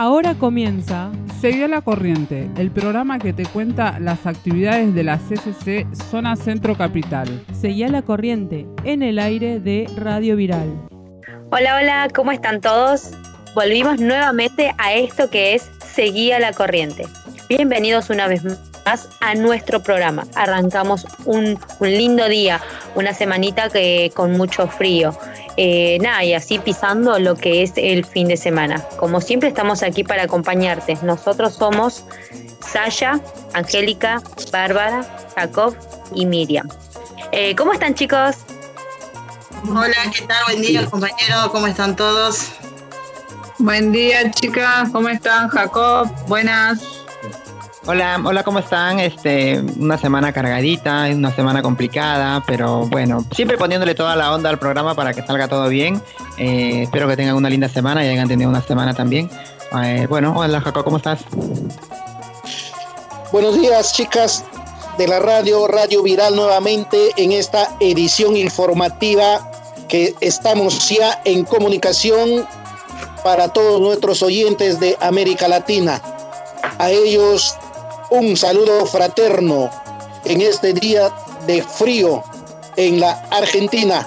Ahora comienza Seguí a la corriente, el programa que te cuenta las actividades de la CCC Zona Centro Capital. Seguí a la corriente en el aire de Radio Viral. Hola, hola, ¿cómo están todos? Volvimos nuevamente a esto que es Seguí a la corriente. Bienvenidos una vez más a nuestro programa. Arrancamos un, lindo día, una semanita que con mucho frío. Eh, nada, y así pisando lo que es el fin de semana. Como siempre estamos aquí para acompañarte. Nosotros somos Sasha, Angélica, Bárbara, Jacob y Miriam. Eh, ¿Cómo están chicos? Hola, ¿qué tal? Buen día compañero, ¿cómo están todos? Buen día chicas, ¿cómo están? Jacob, buenas. Hola, hola, ¿cómo están? Este, una semana cargadita, una semana complicada, pero bueno, siempre poniéndole toda la onda al programa para que salga todo bien. Eh, espero que tengan una linda semana y hayan tenido una semana también. Eh, bueno, hola Jacob, ¿cómo estás? Buenos días, chicas de la radio, Radio Viral nuevamente en esta edición informativa que estamos ya en comunicación para todos nuestros oyentes de América Latina. A ellos un saludo fraterno en este día de frío en la Argentina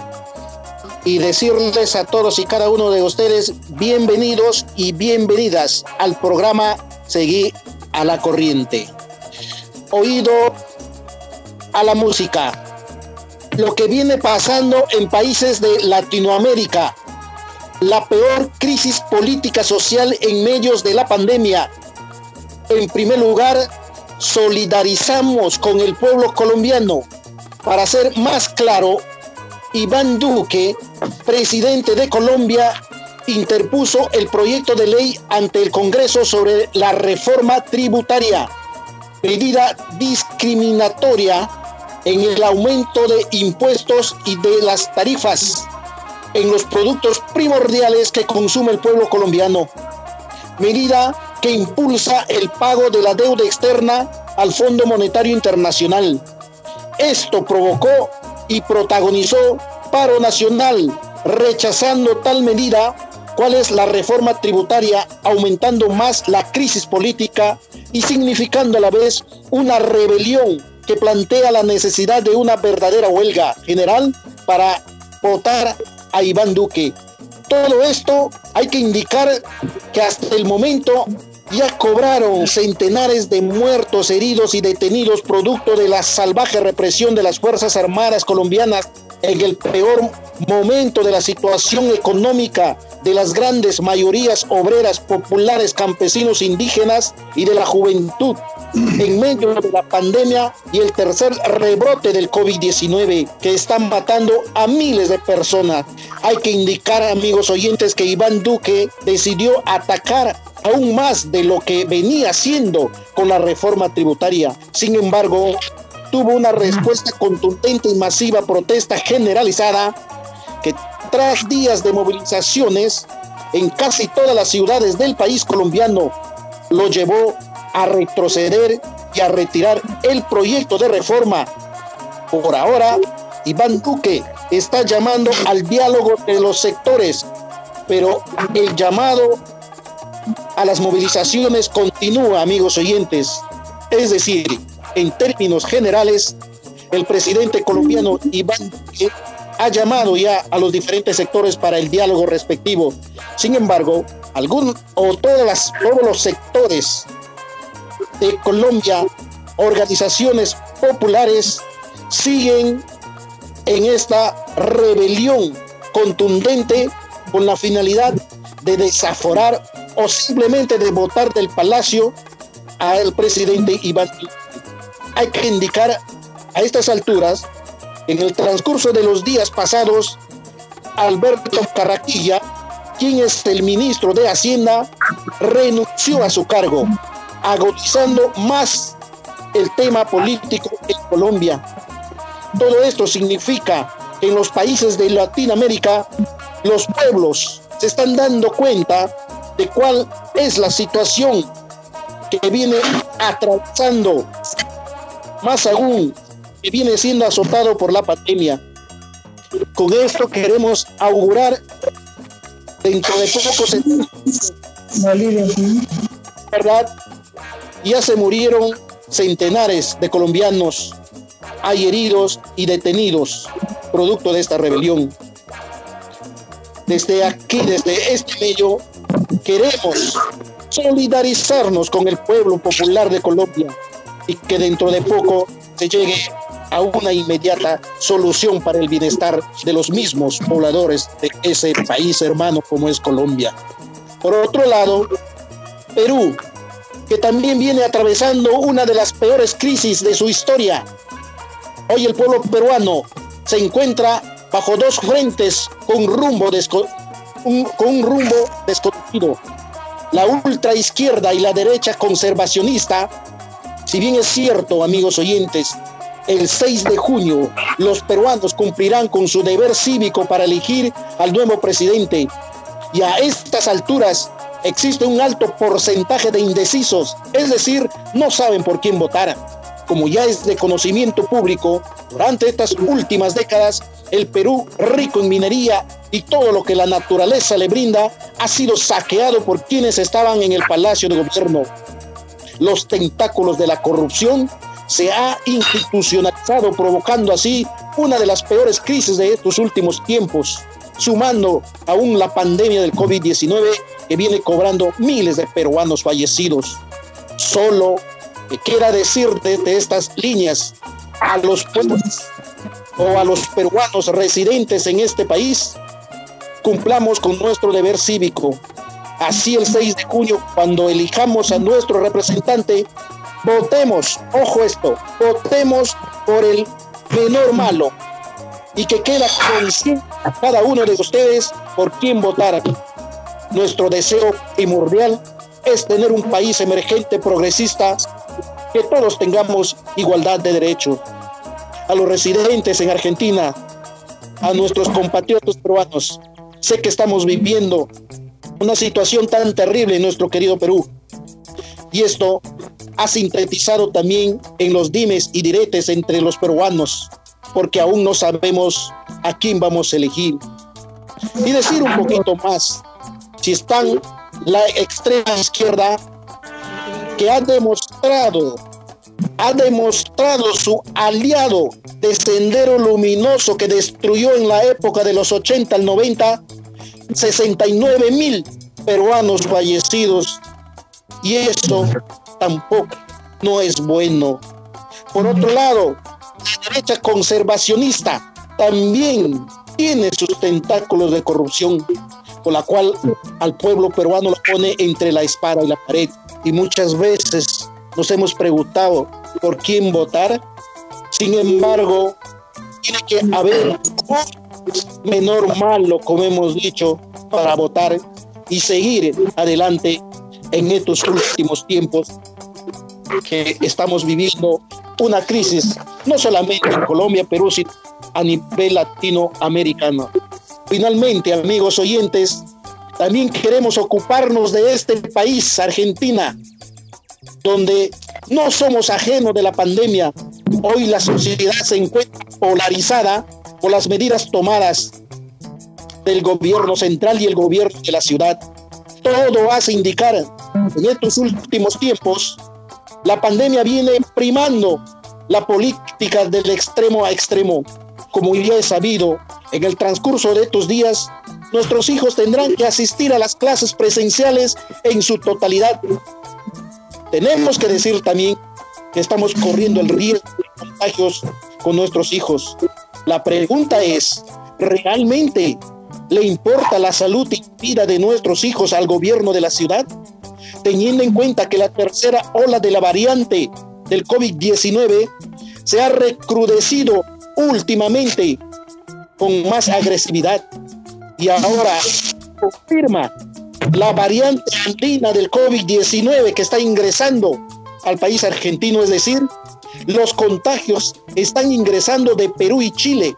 y decirles a todos y cada uno de ustedes bienvenidos y bienvenidas al programa Seguí a la Corriente. Oído a la música. Lo que viene pasando en países de Latinoamérica, la peor crisis política social en medios de la pandemia. En primer lugar, solidarizamos con el pueblo colombiano. Para ser más claro, Iván Duque, presidente de Colombia, interpuso el proyecto de ley ante el Congreso sobre la reforma tributaria, medida discriminatoria en el aumento de impuestos y de las tarifas en los productos primordiales que consume el pueblo colombiano. Medida que impulsa el pago de la deuda externa al Fondo Monetario Internacional. Esto provocó y protagonizó paro nacional, rechazando tal medida, cuál es la reforma tributaria, aumentando más la crisis política y significando a la vez una rebelión que plantea la necesidad de una verdadera huelga general para votar a Iván Duque. Todo esto hay que indicar que hasta el momento ya cobraron centenares de muertos, heridos y detenidos producto de la salvaje represión de las Fuerzas Armadas colombianas en el peor momento de la situación económica de las grandes mayorías obreras, populares, campesinos, indígenas y de la juventud en medio de la pandemia y el tercer rebrote del COVID-19 que están matando a miles de personas. Hay que indicar, amigos oyentes, que Iván Duque decidió atacar aún más de lo que venía haciendo con la reforma tributaria. Sin embargo, tuvo una respuesta contundente y masiva protesta generalizada que tras días de movilizaciones en casi todas las ciudades del país colombiano lo llevó a retroceder y a retirar el proyecto de reforma. Por ahora, Iván Duque está llamando al diálogo de los sectores, pero el llamado a las movilizaciones continúa, amigos oyentes. Es decir, en términos generales, el presidente colombiano Iván ha llamado ya a los diferentes sectores para el diálogo respectivo. Sin embargo, algún o todas todos los sectores de Colombia, organizaciones populares, siguen en esta rebelión contundente con la finalidad de desaforar o simplemente de votar del palacio al presidente Iván. Hay que indicar a estas alturas, en el transcurso de los días pasados, Alberto Carraquilla, quien es el ministro de Hacienda, renunció a su cargo agotizando más el tema político en Colombia. Todo esto significa que en los países de Latinoamérica los pueblos se están dando cuenta de cuál es la situación que viene atravesando, más aún que viene siendo azotado por la pandemia. Con esto queremos augurar dentro de poco ¿Verdad? Ya se murieron centenares de colombianos, hay heridos y detenidos producto de esta rebelión. Desde aquí, desde este medio, queremos solidarizarnos con el pueblo popular de Colombia y que dentro de poco se llegue a una inmediata solución para el bienestar de los mismos pobladores de ese país hermano como es Colombia. Por otro lado, Perú, que también viene atravesando una de las peores crisis de su historia. Hoy el pueblo peruano se encuentra bajo dos frentes con rumbo, con un rumbo desconocido. La ultra izquierda y la derecha conservacionista, si bien es cierto, amigos oyentes, el 6 de junio los peruanos cumplirán con su deber cívico para elegir al nuevo presidente. Y a estas alturas existe un alto porcentaje de indecisos, es decir, no saben por quién votar. Como ya es de conocimiento público, durante estas últimas décadas, el Perú, rico en minería y todo lo que la naturaleza le brinda, ha sido saqueado por quienes estaban en el Palacio de Gobierno. Los tentáculos de la corrupción se ha institucionalizado, provocando así una de las peores crisis de estos últimos tiempos, sumando aún la pandemia del COVID-19 que viene cobrando miles de peruanos fallecidos. Solo que quiera decir desde estas líneas a los pueblos o a los peruanos residentes en este país, cumplamos con nuestro deber cívico. Así el 6 de junio, cuando elijamos a nuestro representante, votemos, ojo esto, votemos por el menor malo y que queda a cada uno de ustedes por quién votar. Nuestro deseo primordial es tener un país emergente progresista que todos tengamos igualdad de derechos. A los residentes en Argentina, a nuestros compatriotas peruanos, sé que estamos viviendo una situación tan terrible en nuestro querido Perú. Y esto ha sintetizado también en los dimes y diretes entre los peruanos, porque aún no sabemos a quién vamos a elegir. Y decir un poquito más, si están la extrema izquierda que ha demostrado, ha demostrado su aliado de sendero luminoso que destruyó en la época de los 80 al 90 69 mil peruanos fallecidos y eso tampoco no es bueno. Por otro lado, la derecha conservacionista también tiene sus tentáculos de corrupción, con la cual al pueblo peruano lo pone entre la espada y la pared y muchas veces nos hemos preguntado por quién votar. Sin embargo, tiene que haber un menor malo, como hemos dicho, para votar y seguir adelante en estos últimos tiempos que estamos viviendo una crisis, no solamente en Colombia, Perú, sino a nivel latinoamericano. Finalmente, amigos oyentes, también queremos ocuparnos de este país, Argentina, donde no somos ajenos de la pandemia. Hoy la sociedad se encuentra polarizada por las medidas tomadas del gobierno central y el gobierno de la ciudad. Todo hace indicar en estos últimos tiempos la pandemia viene primando la política del extremo a extremo. Como ya he sabido, en el transcurso de estos días nuestros hijos tendrán que asistir a las clases presenciales en su totalidad. Tenemos que decir también que estamos corriendo el riesgo de contagios con nuestros hijos. La pregunta es, ¿realmente le importa la salud y vida de nuestros hijos al gobierno de la ciudad? Teniendo en cuenta que la tercera ola de la variante del COVID-19 se ha recrudecido últimamente con más agresividad y ahora confirma la variante andina del COVID-19 que está ingresando al país argentino, es decir, los contagios están ingresando de Perú y Chile.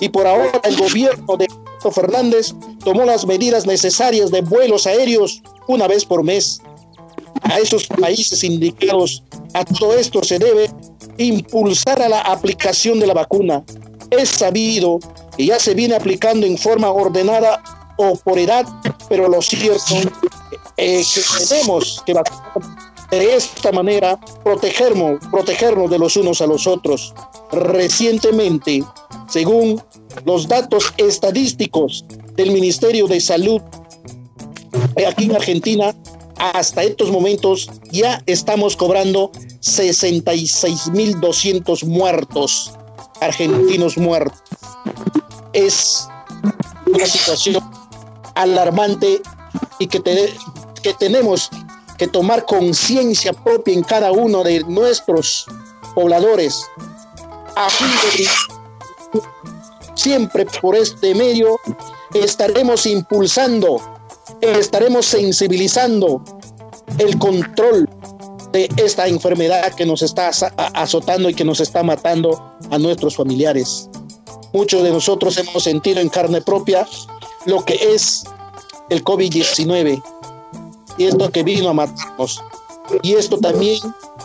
Y por ahora el gobierno de Fernández tomó las medidas necesarias de vuelos aéreos una vez por mes. A esos países indicados, a todo esto se debe impulsar a la aplicación de la vacuna. Es sabido que ya se viene aplicando en forma ordenada o por edad, pero lo cierto eh, que tenemos que de esta manera protegernos, protegernos de los unos a los otros. Recientemente, según los datos estadísticos del Ministerio de Salud, aquí en Argentina, hasta estos momentos ya estamos cobrando 66.200 muertos, argentinos muertos. Es una situación alarmante y que, que tenemos que tomar conciencia propia en cada uno de nuestros pobladores siempre por este medio estaremos impulsando, estaremos sensibilizando el control de esta enfermedad que nos está azotando y que nos está matando a nuestros familiares. Muchos de nosotros hemos sentido en carne propia lo que es el COVID-19 y esto que vino a matarnos. Y esto también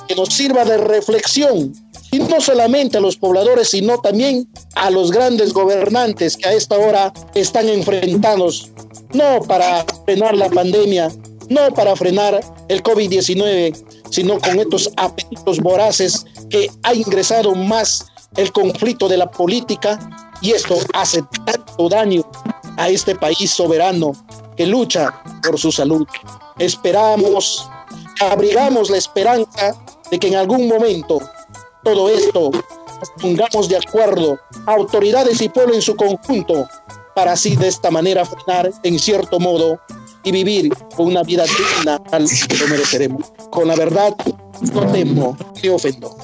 que nos sirva de reflexión, y no solamente a los pobladores, sino también a los grandes gobernantes que a esta hora están enfrentados, no para frenar la pandemia, no para frenar el COVID-19, sino con estos apetitos voraces que ha ingresado más el conflicto de la política. Y esto hace tanto daño a este país soberano que lucha por su salud esperamos, abrigamos la esperanza de que en algún momento todo esto pongamos de acuerdo, autoridades y pueblo en su conjunto, para así de esta manera frenar en cierto modo y vivir una vida digna al que lo mereceremos. Con la verdad, no temo ni ofendo.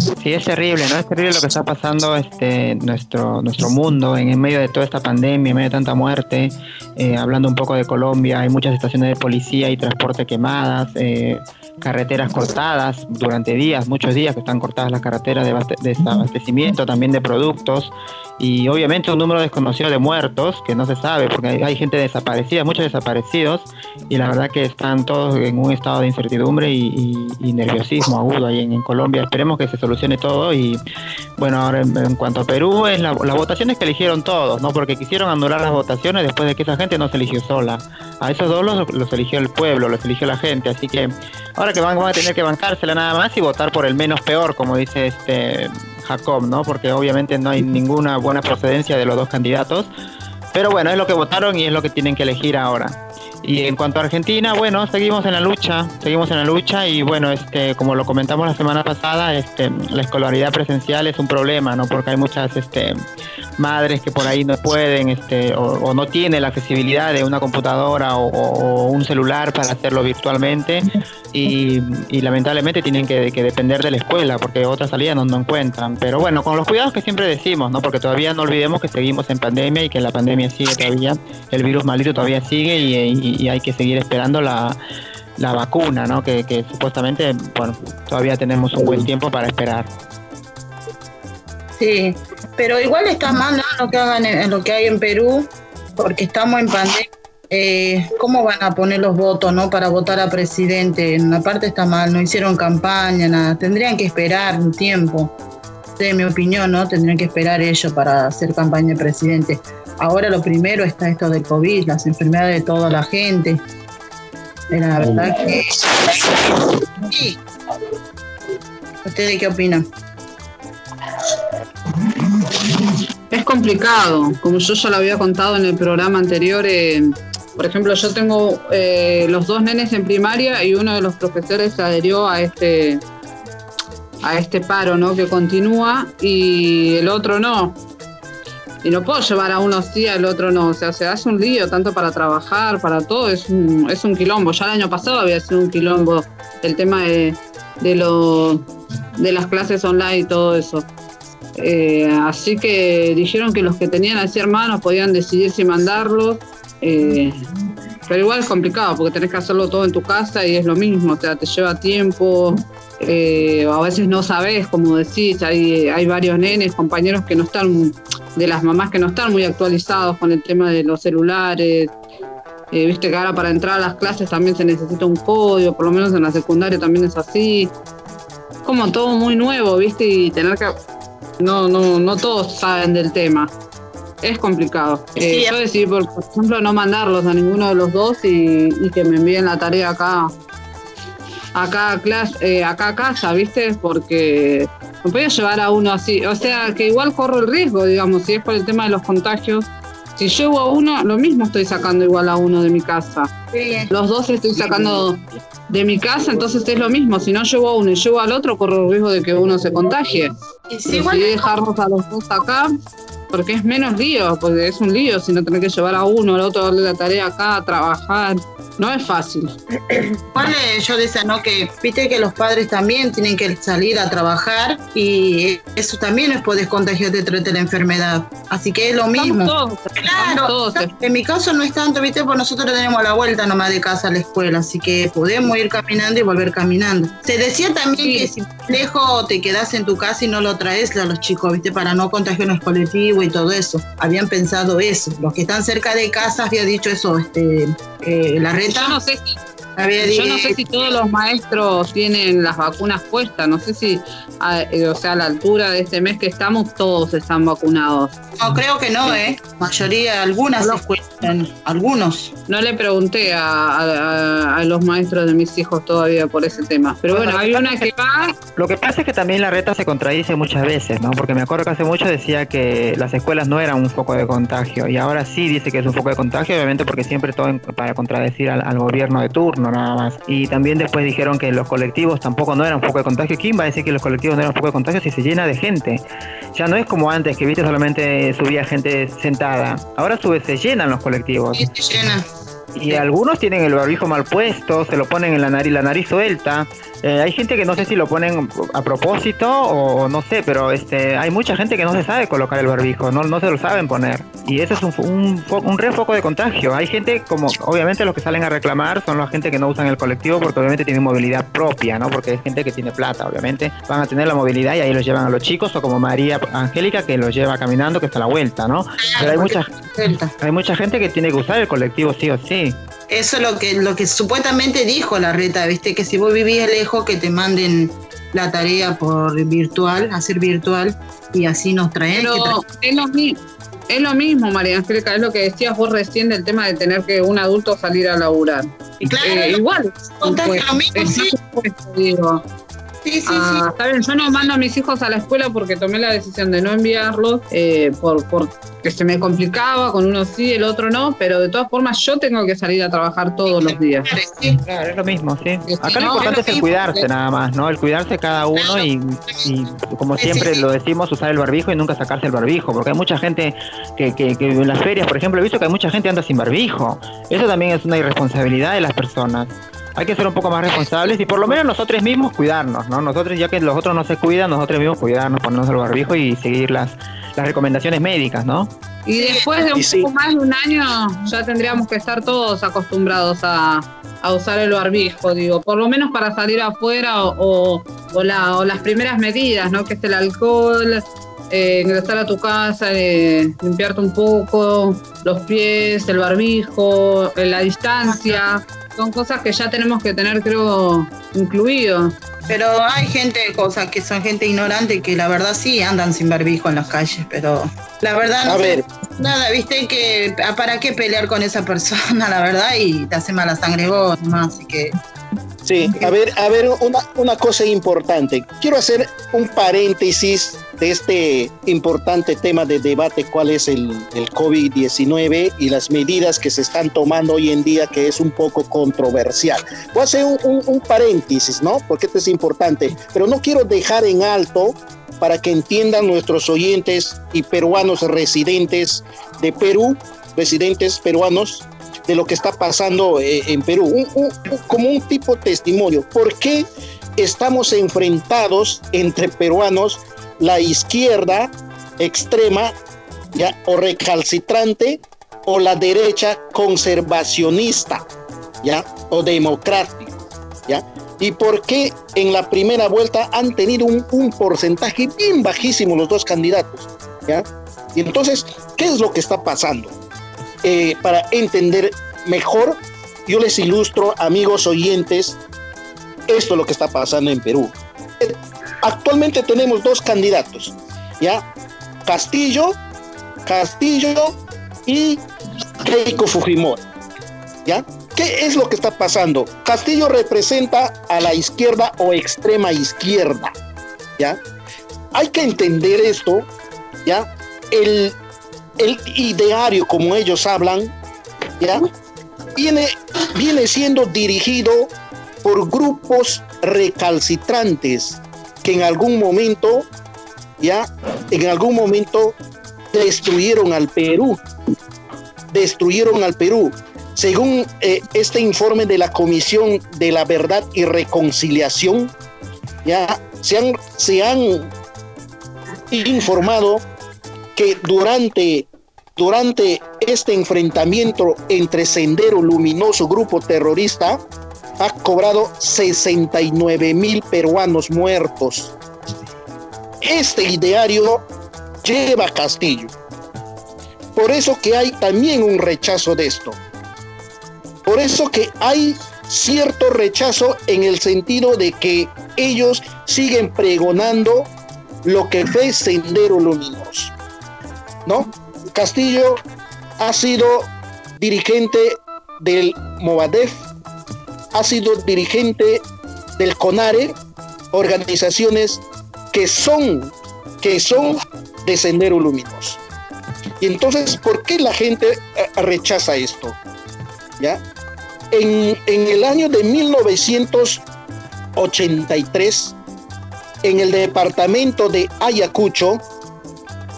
Sí, es terrible, ¿no? Es terrible lo que está pasando este nuestro nuestro mundo en, medio de toda esta pandemia, en medio de tanta muerte. Eh, hablando un poco de Colombia, hay muchas estaciones de policía y transporte quemadas, eh, carreteras cortadas durante días, muchos días que están cortadas las carreteras de, de abastecimiento, también de productos y obviamente un número desconocido de muertos que no se sabe porque hay, gente desaparecida, muchos desaparecidos y la verdad que están todos en un estado de incertidumbre y, nerviosismo agudo ahí en, Colombia. Esperemos que se solucione todo y bueno, ahora en, cuanto a Perú es la, las votaciones que eligieron todos, ¿no? Porque quisieron anular las votaciones después de que esa gente no se eligió sola. A esos dos los eligió el pueblo, los eligió la gente, así que ahora que van, van a tener que bancársela nada más y votar por el menos peor, como dice este Jacob, ¿no? Porque obviamente no hay ninguna buena procedencia de los dos candidatos. Pero bueno, es lo que votaron y es lo que tienen que elegir ahora. Y en cuanto a Argentina, bueno, seguimos en la lucha, seguimos en la lucha y bueno, este, como lo comentamos la semana pasada, este, la escolaridad presencial es un problema, ¿no? Porque hay muchas, este, madres que por ahí no pueden, este, o, no tienen la accesibilidad de una computadora o, un celular para hacerlo virtualmente y, lamentablemente tienen que, depender de la escuela porque otras salidas no, no encuentran. Pero bueno, con los cuidados que siempre decimos, ¿no? Porque todavía no olvidemos que seguimos en pandemia y que la pandemia sigue todavía, el virus maldito todavía sigue y y, hay que seguir esperando la, la vacuna, ¿no? Que, que, supuestamente, bueno, todavía tenemos un buen tiempo para esperar. Sí, pero igual está mal, ¿no? Lo que hagan en, lo que hay en Perú, porque estamos en pandemia. Eh, ¿Cómo van a poner los votos, no? Para votar a presidente. En una parte está mal, no hicieron campaña, nada. Tendrían que esperar un tiempo. De mi opinión, ¿no? Tendrían que esperar ellos para hacer campaña de presidente. Ahora lo primero está esto del COVID, las enfermedades de toda la gente. La verdad que... Sí. ¿Ustedes qué opinan? Es complicado, como yo ya lo había contado en el programa anterior. Eh, por ejemplo, yo tengo eh, los dos nenes en primaria y uno de los profesores se adherió a este a este paro, ¿no? Que continúa y el otro no y no puedo llevar a uno sí, al otro no. O sea, se hace un lío tanto para trabajar, para todo, es un, es un quilombo. Ya el año pasado había sido un quilombo el tema de, de, lo, de las clases online y todo eso. Eh, así que dijeron que los que tenían así hermanos podían decidir si mandarlos. Eh, pero igual es complicado porque tenés que hacerlo todo en tu casa y es lo mismo, o sea, te lleva tiempo, eh, a veces no sabes, como decís, hay, hay varios nenes, compañeros que no están de las mamás que no están muy actualizados con el tema de los celulares. Eh, viste que ahora para entrar a las clases también se necesita un código, por lo menos en la secundaria también es así. Como todo muy nuevo, viste, y tener que. No, no, no todos saben del tema. Es complicado. Eh, yo decidí, por, ejemplo, no mandarlos a ninguno de los dos y, que me envíen la tarea acá acá a clase, eh, acá a casa, ¿viste? Porque no podía llevar a uno así. O sea, que igual corro el riesgo, digamos, si es por el tema de los contagios. Si llevo a uno, lo mismo estoy sacando igual a uno de mi casa. Los dos estoy sacando de mi casa, entonces es lo mismo. Si no llevo a uno y llevo al otro, corro el riesgo de que uno se contagie. Y si dejarnos a los dos acá, porque es menos lío, porque es un lío si no tenés que llevar a uno, al otro, darle la tarea acá, a trabajar. No es fácil. Vale, yo decía, ¿no? Que viste que los padres también tienen que salir a trabajar y eso también es poder contagiarte de la enfermedad. Así que es lo mismo. claro, en mi caso no es tanto, viste, pues nosotros tenemos la vuelta nomás de casa a la escuela, así que podemos ir caminando y volver caminando. Se decía también que si lejos te quedas en tu casa y no lo traes a los chicos, viste, para no contagiar los y todo eso. Habían pensado eso. Los que están cerca de casa había dicho eso, este, la red yo no sé si, yo no sé si todos los maestros tienen las vacunas puestas, no sé si, eh, o sea, a la altura de este mes que estamos, todos están vacunados. No, creo que no, ¿eh? Mayoría, algunas escuelas, algunos. No le pregunté a, los maestros de mis hijos todavía por ese tema, pero bueno, hay una que va... Lo que pasa es que también la reta se contradice muchas veces, ¿no? Porque me acuerdo que hace mucho decía que las escuelas no eran un foco de contagio y ahora sí dice que es un foco de contagio, obviamente porque siempre todo para contradecir al, gobierno de turno, nada más. Y también después dijeron que los colectivos tampoco no eran un foco de contagio. ¿Quién va a decir que los colectivos no eran un foco de contagio si se llena de gente? Ya no es como antes que viste solamente subía gente sentada. Ahora sube, se llenan los colectivos. Sí, se llenan. Y algunos tienen el barbijo mal puesto, se lo ponen en la nariz, la nariz suelta. Eh, hay gente que no sé si lo ponen a propósito o, no sé, pero este, hay mucha gente que no se sabe colocar el barbijo, no, no se lo saben poner. Y eso es un, un, un refoco de contagio. Hay gente como, obviamente los que salen a reclamar son la gente que no usan el colectivo porque obviamente tienen movilidad propia, ¿no? Porque es gente que tiene plata, obviamente. Van a tener la movilidad y ahí los llevan a los chicos o como María Angélica que los lleva caminando, que está a la vuelta, ¿no? Pero hay mucha, hay mucha gente que tiene que usar el colectivo sí o sí. Eso es lo que, lo que supuestamente dijo la reta, viste, que si vos vivís lejos, que te manden la tarea por virtual, hacer virtual, y así nos traen. Pero es lo mismo. Es lo mismo, María Angélica, es lo que decías vos recién del tema de tener que un adulto salir a laburar. Y claro, eh, igual. lo mismo, sí. digo. Sí, sí, ah, Está bien, yo no mando a mis hijos a la escuela porque tomé la decisión de no enviarlos eh, por, porque se me complicaba, con uno sí, el otro no, pero de todas formas yo tengo que salir a trabajar todos los días. Claro, es lo mismo, sí. Acá lo importante es el cuidarse nada más, ¿no? El cuidarse cada uno y, como siempre lo decimos, usar el barbijo y nunca sacarse el barbijo, porque hay mucha gente que, que, que en las ferias, por ejemplo, he visto que hay mucha gente que anda sin barbijo. Eso también es una irresponsabilidad de las personas hay que ser un poco más responsables y por lo menos nosotros mismos cuidarnos, ¿no? Nosotros, ya que los otros no se cuidan, nosotros mismos cuidarnos, ponernos el barbijo y seguir las, las recomendaciones médicas, ¿no? Y después de un poco más de un año ya tendríamos que estar todos acostumbrados a, usar el barbijo, digo, por lo menos para salir afuera o, o, las primeras medidas, ¿no? Que es el alcohol, eh, ingresar a tu casa, eh, limpiarte un poco los pies, el barbijo, eh, la distancia son cosas que ya tenemos que tener, creo, incluido. Pero hay gente, cosas que son gente ignorante que la verdad sí andan sin barbijo en las calles, pero la verdad no a ver. nada, viste que ah, para qué pelear con esa persona, la verdad, y te hace mala sangre vos nomás, así que Sí, a ver, a ver, una, una cosa importante. Quiero hacer un paréntesis de este importante tema de debate, cuál es el, el COVID-19 y las medidas que se están tomando hoy en día, que es un poco controversial. Voy a hacer un, un, paréntesis, ¿no? Porque esto es importante, pero no quiero dejar en alto para que entiendan nuestros oyentes y peruanos residentes de Perú, residentes peruanos, de lo que está pasando eh, en Perú, como un tipo de testimonio. ¿Por qué estamos enfrentados entre peruanos, la izquierda extrema ¿ya? o recalcitrante o la derecha conservacionista ¿ya? o democrática? ¿ya? ¿Y por qué en la primera vuelta han tenido un, un porcentaje bien bajísimo los dos candidatos? ¿ya? Y entonces, ¿qué es lo que está pasando? Eh, para entender mejor, yo les ilustro, amigos oyentes, esto es lo que está pasando en Perú. Actualmente tenemos dos candidatos, ¿ya? Castillo, Castillo y Keiko Fujimori. ¿Ya? ¿Qué es lo que está pasando? Castillo representa a la izquierda o extrema izquierda. ¿Ya? Hay que entender esto, ¿ya? El, el ideario, como ellos hablan, ¿ya? Viene, viene siendo dirigido por grupos recalcitrantes que en algún momento, ya, en algún momento destruyeron al Perú, destruyeron al Perú. Según eh, este informe de la Comisión de la Verdad y Reconciliación, ya se han, se han informado que durante, durante este enfrentamiento entre Sendero Luminoso, grupo terrorista, ha cobrado 69 mil peruanos muertos. Este ideario lleva Castillo. Por eso que hay también un rechazo de esto. Por eso que hay cierto rechazo en el sentido de que ellos siguen pregonando lo que fue Sendero Luminoso. ¿No? Castillo ha sido dirigente del Movadef, ha sido dirigente del CONARE, organizaciones que son, que son de Sendero Luminoso. Y entonces, ¿por qué la gente eh, rechaza esto? ¿Ya? En, en el año de 1983, en el departamento de Ayacucho,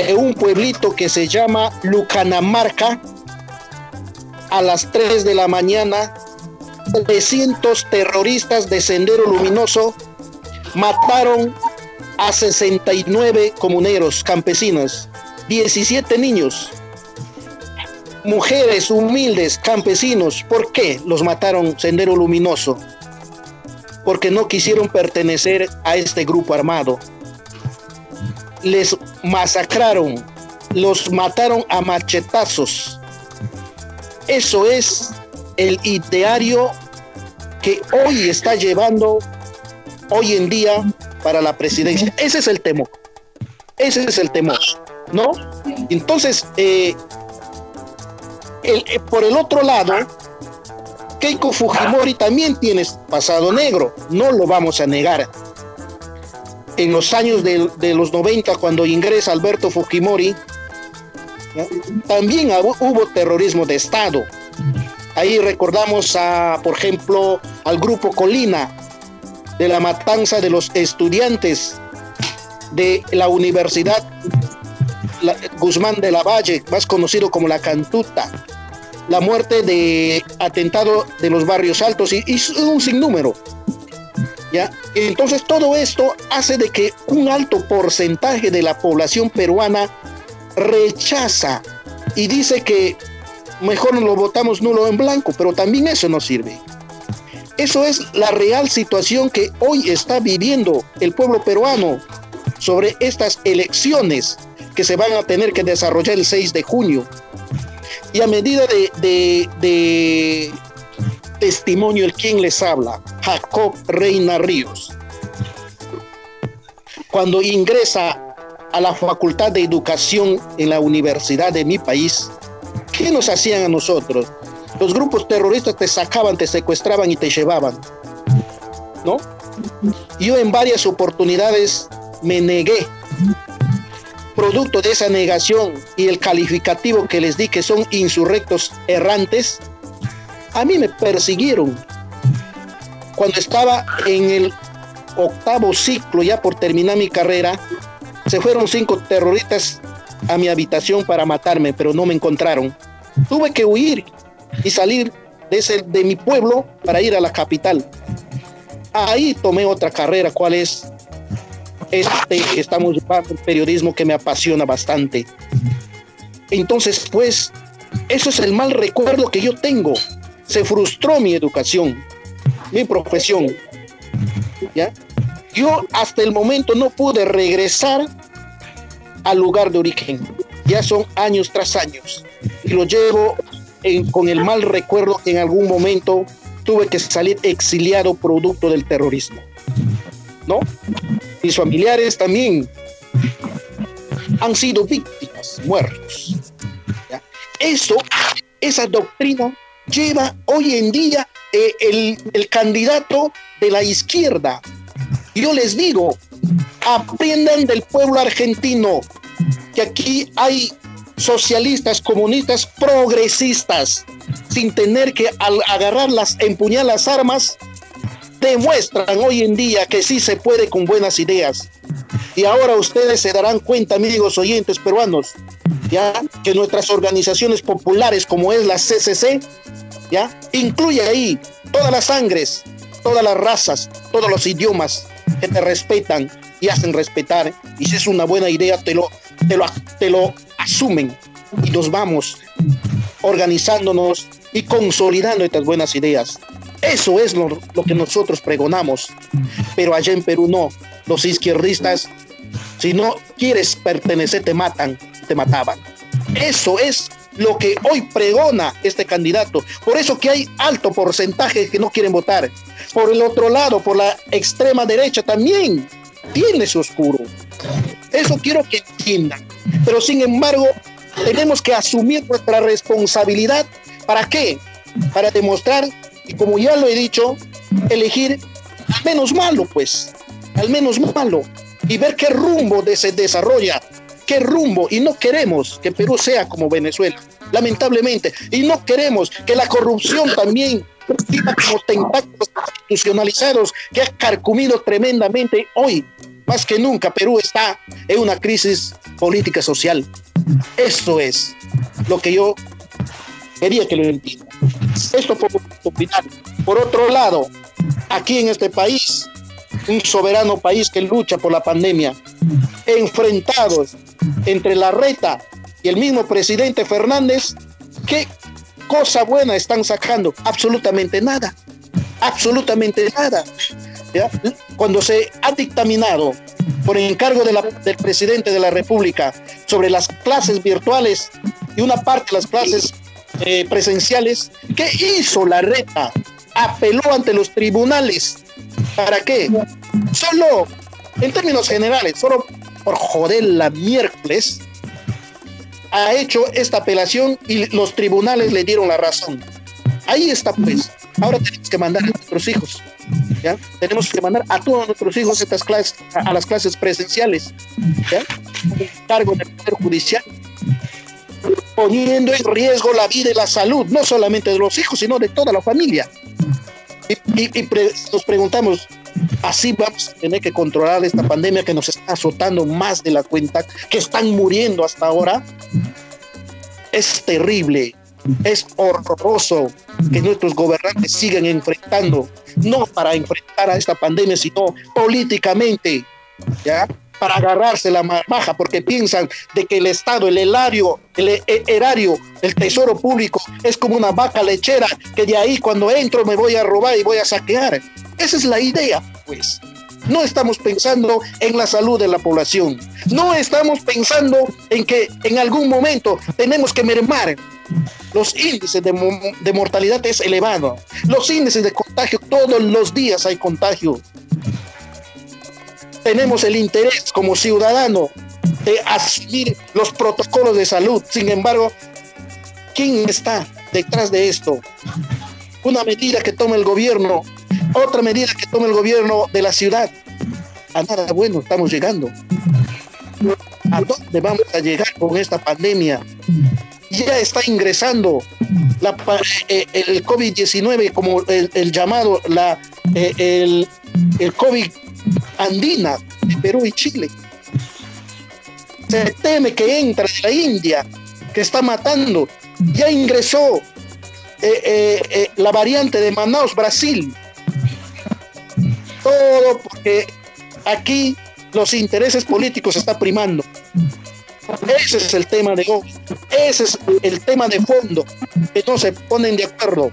en un pueblito que se llama Lucanamarca, a las 3 de la mañana 300 terroristas de Sendero Luminoso mataron a 69 comuneros, campesinos, 17 niños, mujeres humildes, campesinos. ¿Por qué los mataron Sendero Luminoso? Porque no quisieron pertenecer a este grupo armado. Les masacraron, los mataron a machetazos. Eso es el ideario que hoy está llevando hoy en día para la presidencia. Ese es el temor. Ese es el temor, ¿no? Entonces, eh, eh, por el otro lado, Keiko Fujimori también tiene pasado negro, no lo vamos a negar. En los años de, los 90, cuando ingresa Alberto Fujimori, también hubo terrorismo de Estado, Ahí recordamos, a, por ejemplo, al grupo Colina de la matanza de los estudiantes de la Universidad Guzmán de la Valle, más conocido como la Cantuta, la muerte de atentado de los barrios altos y, y un sinnúmero. Entonces todo esto hace de que un alto porcentaje de la población peruana rechaza y dice que mejor lo votamos nulo en blanco, pero también eso no sirve. Eso es la real situación que hoy está viviendo el pueblo peruano sobre estas elecciones que se van a tener que desarrollar el 6 de junio. Y a medida de testimonio el quien les habla, Jacob Reina Ríos, cuando ingresa a la Facultad de Educación en la universidad de mi país, ¿Qué nos hacían a nosotros? Los grupos terroristas te sacaban, te secuestraban y te llevaban. ¿No? Yo en varias oportunidades me negué. Producto de esa negación y el calificativo que les di que son insurrectos errantes, a mí me persiguieron. Cuando estaba en el octavo ciclo, ya por terminar mi carrera, se fueron cinco terroristas a mi habitación para matarme, pero no me encontraron. Tuve que huir y salir de, ese, de mi pueblo para ir a la capital. Ahí tomé otra carrera, cuál es este que estamos llevando, el periodismo que me apasiona bastante. Entonces, pues, eso es el mal recuerdo que yo tengo. Se frustró mi educación, mi profesión. ¿Ya? Yo hasta el momento no pude regresar al lugar de origen. Ya son años tras años y lo llevo con el mal recuerdo que en algún momento tuve que salir exiliado producto del terrorismo. ¿No? Mis familiares también han sido víctimas, muertos. eso, esa doctrina lleva hoy en día eh, el, el candidato de la izquierda. Yo les digo, aprendan del pueblo argentino, que aquí hay socialistas, comunistas, progresistas, sin tener que al agarrarlas, empuñar las armas, demuestran hoy en día que sí se puede con buenas ideas. Y ahora ustedes se darán cuenta, amigos oyentes peruanos, ya que nuestras organizaciones populares como es la CCC, ya incluye ahí todas las sangres, todas las razas, todos los idiomas que te respetan y hacen respetar. Y si es una buena idea, te lo, te lo, te lo asumen y nos vamos organizándonos y consolidando estas buenas ideas. Eso es lo, lo, que nosotros pregonamos. Pero allá en Perú no. Los izquierdistas, si no quieres pertenecer, te matan, te mataban. Eso es lo que hoy pregona este candidato. Por eso que hay alto porcentaje que no quieren votar. Por el otro lado, por la extrema derecha también tiene su oscuro. Eso quiero que entiendan. Pero sin embargo, tenemos que asumir nuestra responsabilidad. ¿Para qué? Para demostrar, y como ya lo he dicho, elegir al menos malo, pues, al menos malo, y ver qué rumbo de se desarrolla, qué rumbo, y no queremos que Perú sea como Venezuela, lamentablemente, y no queremos que la corrupción también como tentáculos institucionalizados que ha carcomido tremendamente hoy más que nunca Perú está en una crisis política social. Eso es lo que yo quería que lo entiendan. Esto por. Por otro lado, aquí en este país, un soberano país que lucha por la pandemia, enfrentados entre la reta y el mismo presidente Fernández, ¿qué cosa buena están sacando? Absolutamente nada. Absolutamente nada. Cuando se ha dictaminado por encargo del presidente de la República sobre las clases virtuales y una parte de las clases eh, presenciales, ¿qué hizo la reta? Apeló ante los tribunales. ¿Para qué? Solo, en términos generales, solo por joder la miércoles, ha hecho esta apelación y los tribunales le dieron la razón. Ahí está, pues. Ahora tenemos que mandar a nuestros hijos. ¿ya? Tenemos que mandar a todos nuestros hijos a, estas clases, a, las clases presenciales. ¿ya? Cargo del Poder Judicial. Poniendo en riesgo la vida y la salud, no solamente de los hijos, sino de toda la familia. Y, y, pre nos preguntamos, así vamos a tener que controlar esta pandemia que nos está azotando más de la cuenta, que están muriendo hasta ahora. Es terrible, es horroroso que nuestros gobernantes sigan enfrentando, no para enfrentar a esta pandemia, sino políticamente, ¿ya? Para agarrarse la baja, porque piensan de que el Estado, el erario, el erario, el tesoro público es como una vaca lechera, que de ahí cuando entro me voy a robar y voy a saquear. Esa es la idea, pues. No estamos pensando en la salud de la población. No estamos pensando en que en algún momento tenemos que mermar los índices de, de, mortalidad es elevado. Los índices de contagio, todos los días hay contagio. Tenemos el interés como ciudadano de asumir los protocolos de salud. Sin embargo, ¿quién está detrás de esto? Una medida que toma el gobierno, otra medida que toma el gobierno de la ciudad. A nada bueno estamos llegando. ¿A dónde vamos a llegar con esta pandemia? ya está ingresando la, eh, el COVID-19 como el, el, llamado la, eh, el, el COVID andina de Perú y Chile. Se teme que entre la India, que está matando. Ya ingresó eh, la variante de Manaus, Brasil. Todo porque aquí los intereses políticos están primando. Ese es el tema de hoy. Ese es el tema de fondo, que no se ponen de acuerdo.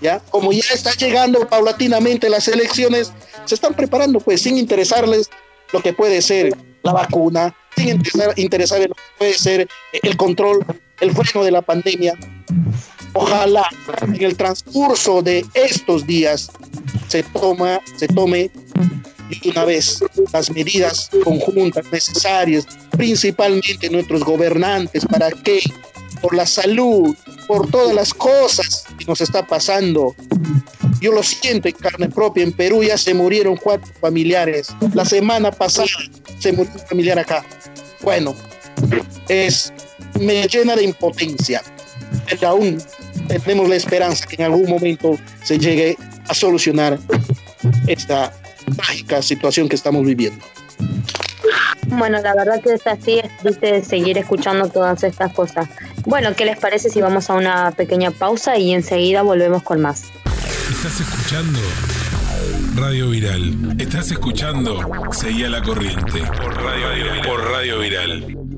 ¿ya? Como ya está llegando paulatinamente las elecciones, se están preparando pues sin interesarles lo que puede ser la vacuna, sin interesar, interesar lo que puede ser el control, el freno de la pandemia. Ojalá en el transcurso de estos días se toma, se tome de una vez las medidas conjuntas necesarias, principalmente nuestros gobernantes, para que por la salud, por todas las cosas que nos está pasando. Yo lo siento en carne propia, en Perú ya se murieron cuatro familiares. La semana pasada se murió un familiar acá. Bueno, es, me llena de impotencia. Pero aún tenemos la esperanza que en algún momento se llegue a solucionar esta trágica situación que estamos viviendo. Bueno, la verdad que es así, es triste seguir escuchando todas estas cosas. Bueno, ¿qué les parece si vamos a una pequeña pausa y enseguida volvemos con más? Estás escuchando Radio Viral. Estás escuchando Seguía la Corriente por Radio Viral. Por Radio Viral.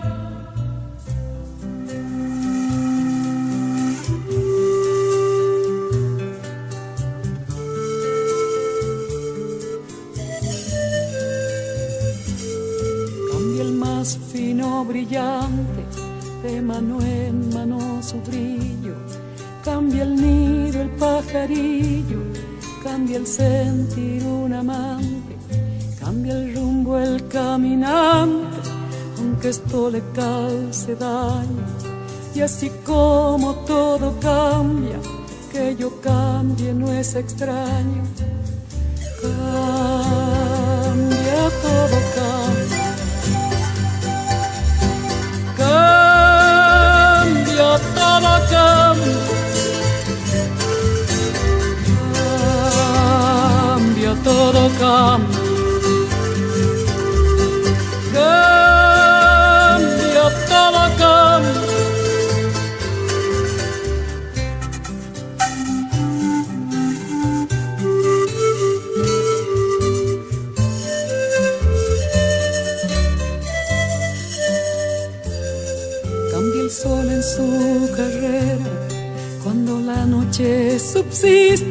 Mano en mano su brillo. Cambia el nido, el pajarillo, cambia el sentir un amante, cambia el rumbo el caminante, aunque esto le calce daño. Y así como todo cambia, que yo cambie no es extraño. Cambia todo. Cambia Cambia todo cambia. Cambia el sol en su carrera cuando la noche subsiste.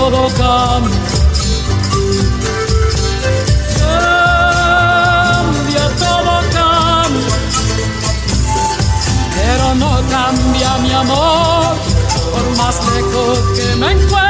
todo cambia. Cambia, todo cambia. Pero no cambia mi amor, por más lejos que me encuentre.